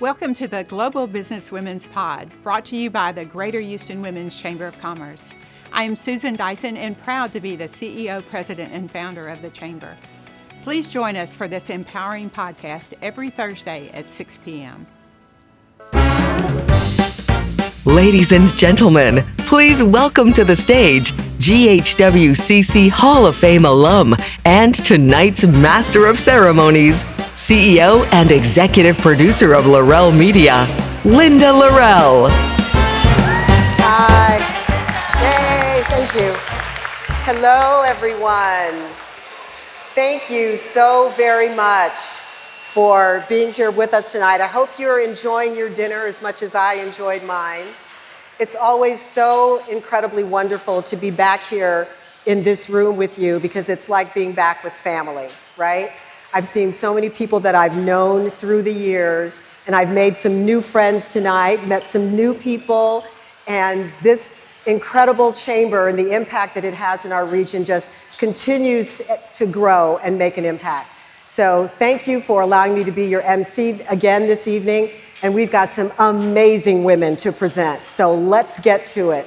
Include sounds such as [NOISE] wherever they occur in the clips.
Welcome to the Global Business Women's Pod, brought to you by the Greater Houston Women's Chamber of Commerce. I am Susan Dyson and proud to be the CEO, President, and founder of the Chamber. Please join us for this empowering podcast every Thursday at 6 p.m. Ladies and gentlemen, please welcome to the stage GHWCC Hall of Fame alum and tonight's Master of Ceremonies, CEO and Executive Producer of Laurel Media, Linda Laurel. Hi. Yay, thank you. Hello, everyone. Thank you so very much for being here with us tonight. I hope you're enjoying your dinner as much as I enjoyed mine. It's always so incredibly wonderful to be back here in this room with you because it's like being back with family, right? I've seen so many people that I've known through the years, and I've made some new friends tonight, met some new people, and this incredible chamber and the impact that it has in our region just continues to, grow and make an impact. So thank you for allowing me to be your MC again this evening. And we've got some amazing women to present. So let's get to it.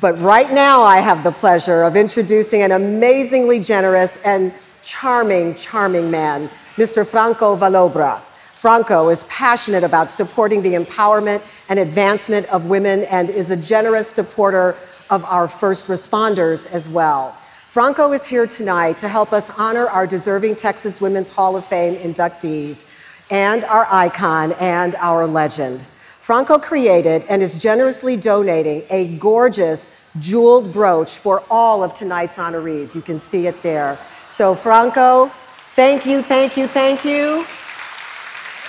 But right now, I have the pleasure of introducing an amazingly generous and charming, charming man, Mr. Franco Valobra. Franco is passionate about supporting the empowerment and advancement of women and is a generous supporter of our first responders as well. Franco is here tonight to help us honor our deserving Texas Women's Hall of Fame inductees and our icon and our legend. Franco created and is generously donating a gorgeous jeweled brooch for all of tonight's honorees. You can see it there. So, Franco, thank you, thank you, thank you.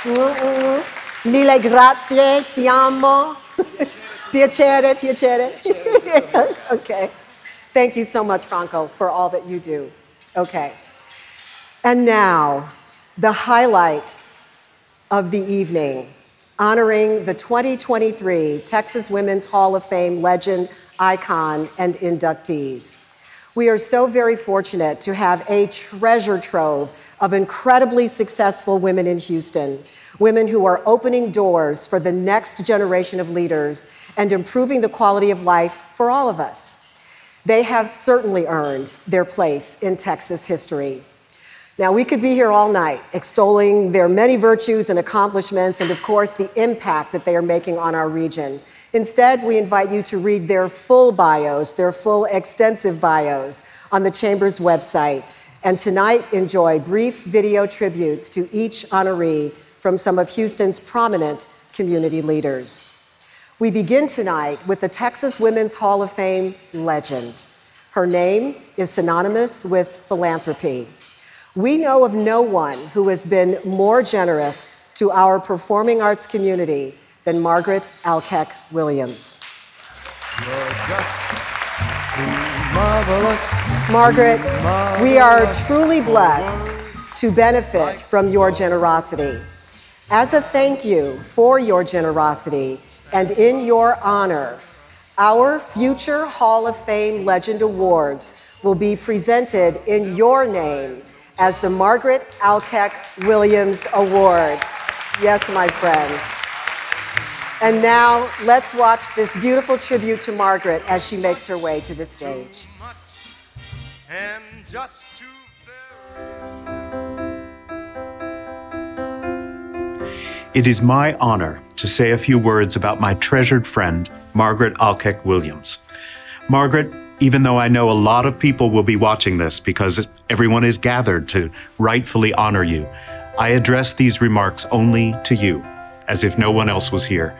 Mm-hmm. Mille grazie, ti amo. [LAUGHS] piacere, piacere. [LAUGHS] okay. Thank you so much, Franco, for all that you do. Okay. And now, the highlight of the evening, honoring the 2023 Texas Women's Hall of Fame legend, icon, and inductees. We are so very fortunate to have a treasure trove of incredibly successful women in Houston, women who are opening doors for the next generation of leaders and improving the quality of life for all of us. They have certainly earned their place in Texas history. Now, we could be here all night extolling their many virtues and accomplishments, and of course, the impact that they are making on our region. Instead, we invite you to read their full bios, their full extensive bios, on the Chamber's website. And tonight, enjoy brief video tributes to each honoree from some of Houston's prominent community leaders. We begin tonight with the Texas Women's Hall of Fame legend. Her name is synonymous with philanthropy. We know of no one who has been more generous to our performing arts community than Margaret Alkek Williams. Margaret, we are truly blessed to benefit from your generosity. As a thank you for your generosity, and in your honor, our future Hall of Fame Legend Awards will be presented in your name as the Margaret Alkek Williams Award. Yes, my friend. And now let's watch this beautiful tribute to Margaret as she makes her way to the stage. And just It is my honor to say a few words about my treasured friend, Margaret Alkek Williams. Margaret, even though I know a lot of people will be watching this because everyone is gathered to rightfully honor you, I address these remarks only to you, as if no one else was here.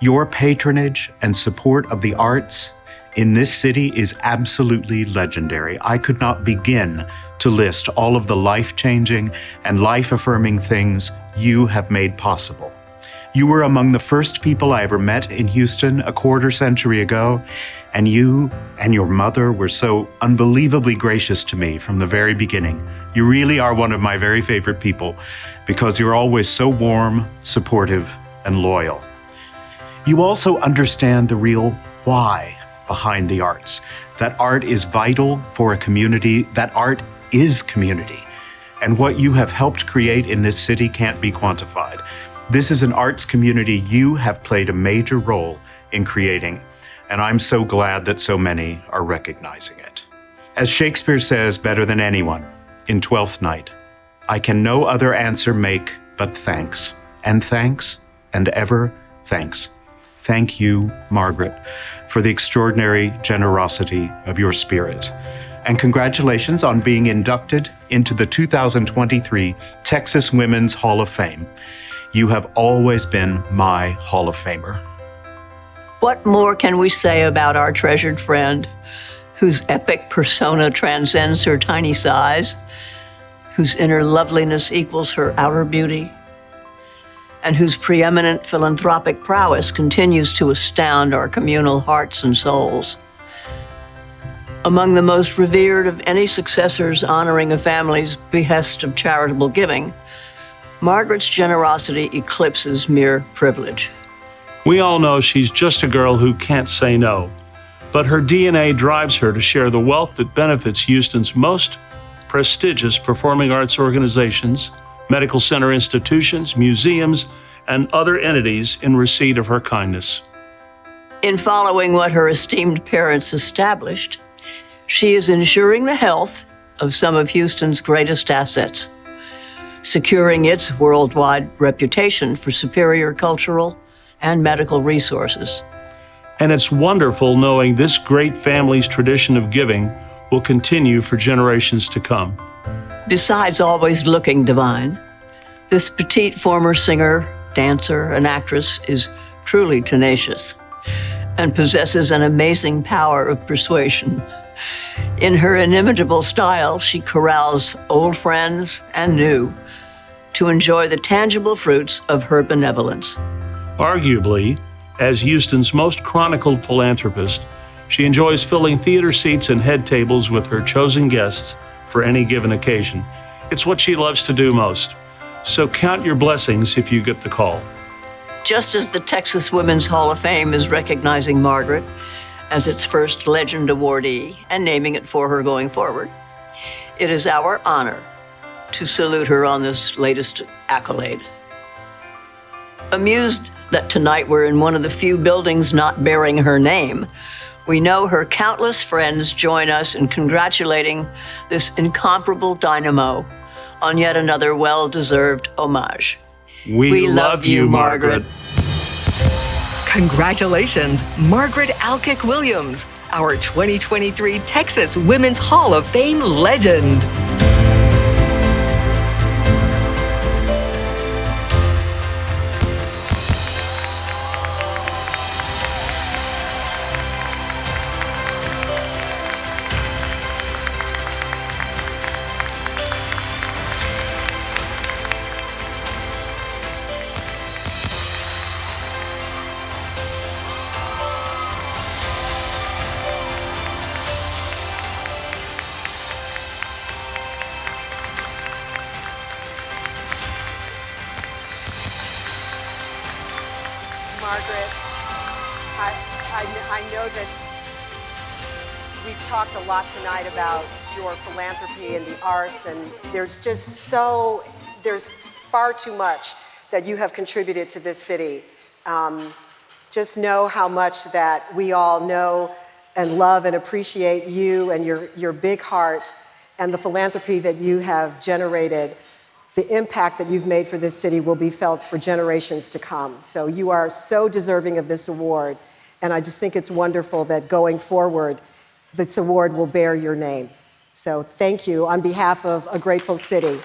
Your patronage and support of the arts in this city is absolutely legendary. I could not begin to list all of the life changing and life affirming things you have made possible. You were among the first people I ever met in Houston a quarter century ago, and you and your mother were so unbelievably gracious to me from the very beginning. You really are one of my very favorite people because you're always so warm, supportive, and loyal. You also understand the real why behind the arts that art is vital for a community, that art is community. And what you have helped create in this city can't be quantified. This is an arts community you have played a major role in creating, and I'm so glad that so many are recognizing it. As Shakespeare says better than anyone in Twelfth Night, I can no other answer make but thanks, and thanks, and ever thanks. Thank you, Margaret, for the extraordinary generosity of your spirit. And congratulations on being inducted into the 2023 Texas Women's Hall of Fame. You have always been my Hall of Famer. What more can we say about our treasured friend, whose epic persona transcends her tiny size, whose inner loveliness equals her outer beauty? and whose preeminent philanthropic prowess continues to astound our communal hearts and souls. Among the most revered of any successors honoring a family's behest of charitable giving, Margaret's generosity eclipses mere privilege. We all know she's just a girl who can't say no, but her DNA drives her to share the wealth that benefits Houston's most prestigious performing arts organizations medical center institutions, museums, and other entities in receipt of her kindness. In following what her esteemed parents established, she is ensuring the health of some of Houston's greatest assets, securing its worldwide reputation for superior cultural and medical resources. And it's wonderful knowing this great family's tradition of giving will continue for generations to come. Besides always looking divine, this petite former singer, dancer, and actress is truly tenacious and possesses an amazing power of persuasion. In her inimitable style, she corrals old friends and new to enjoy the tangible fruits of her benevolence. Arguably, as Houston's most chronicled philanthropist, she enjoys filling theater seats and head tables with her chosen guests for any given occasion. It's what she loves to do most. So count your blessings if you get the call. Just as the Texas Women's Hall of Fame is recognizing Margaret as its first legend awardee and naming it for her going forward, it is our honor to salute her on this latest accolade. Amused that tonight we're in one of the few buildings not bearing her name, we know her countless friends join us in congratulating this incomparable dynamo on yet another well deserved homage. We, we love, love, you, Margaret. Congratulations, Margaret Alkek Williams, our 2023 Texas Women's Hall of Fame legend. I, I, know that we've talked a lot tonight about your philanthropy and the arts, and there's just so, there's far too much that you have contributed to this city. Um, just know how much that we all know and love and appreciate you and your, your big heart and the philanthropy that you have generated the impact that you've made for this city will be felt for generations to come. So you are so deserving of this award. And I just think it's wonderful that going forward, this award will bear your name. So thank you on behalf of a grateful city.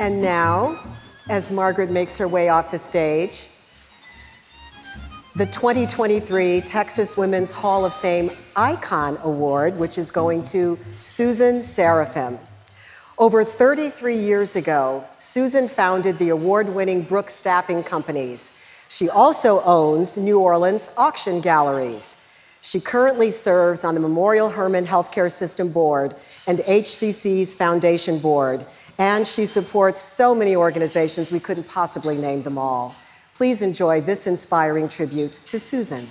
And now, as Margaret makes her way off the stage, the 2023 Texas Women's Hall of Fame Icon Award, which is going to Susan Sarofim. Over 33 years ago, Susan founded the award winning Brooks Staffing Companies. She also owns New Orleans Auction Galleries. She currently serves on the Memorial Hermann Healthcare System Board and HCC's Foundation Board And she supports so many organizations we couldn't possibly name them all. Please enjoy this inspiring tribute to Susan.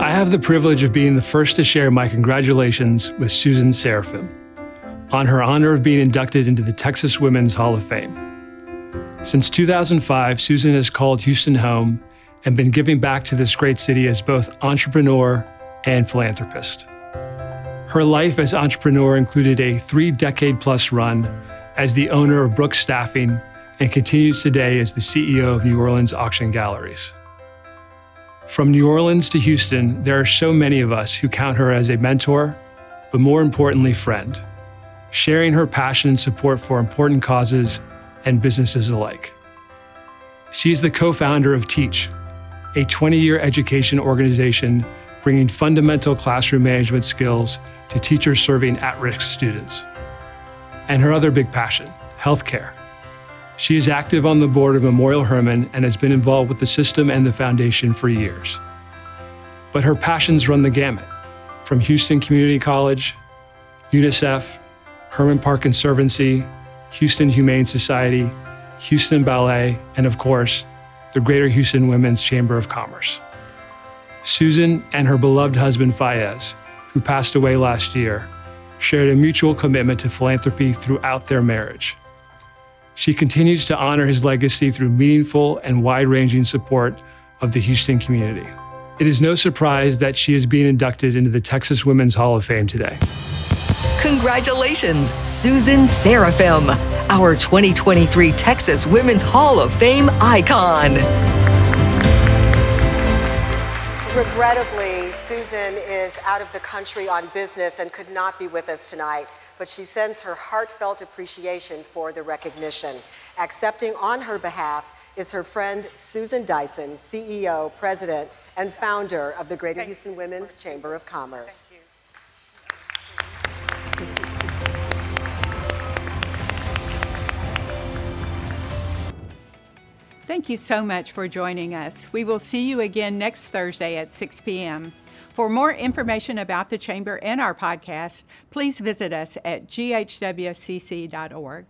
I have the privilege of being the first to share my congratulations with Susan Sarofim on her honor of being inducted into the Texas Women's Hall of Fame. Since 2005, Susan has called Houston home and been giving back to this great city as both entrepreneur and philanthropist. Her life as entrepreneur included a three decade plus run as the owner of Brooks Staffing and continues today as the CEO of New Orleans Auction Galleries. From New Orleans to Houston, there are so many of us who count her as a mentor, but more importantly, friend, sharing her passion and support for important causes and businesses alike. She is the co founder of Teach, a 20 year education organization bringing fundamental classroom management skills to teachers serving at risk students. And her other big passion, healthcare. She is active on the board of Memorial Hermann and has been involved with the system and the foundation for years. But her passions run the gamut from Houston Community College, UNICEF, Hermann Park Conservancy, Houston Humane Society, Houston Ballet, and of course, the Greater Houston Women's Chamber of Commerce. Susan and her beloved husband Fayez, who passed away last year, shared a mutual commitment to philanthropy throughout their marriage. She continues to honor his legacy through meaningful and wide ranging support of the Houston community. It is no surprise that she is being inducted into the Texas Women's Hall of Fame today. Congratulations, Susan Sarofim, our 2023 Texas Women's Hall of Fame icon. Regrettably, Susan is out of the country on business and could not be with us tonight but she sends her heartfelt appreciation for the recognition. Accepting on her behalf is her friend Susan Dyson, CEO, President, and founder of the Greater Houston Women's Chamber of Commerce. Thank you so much for joining us. We will see you again next Thursday at 6 p.m. For more information about the Chamber and our podcast, please visit us at ghwcc.org.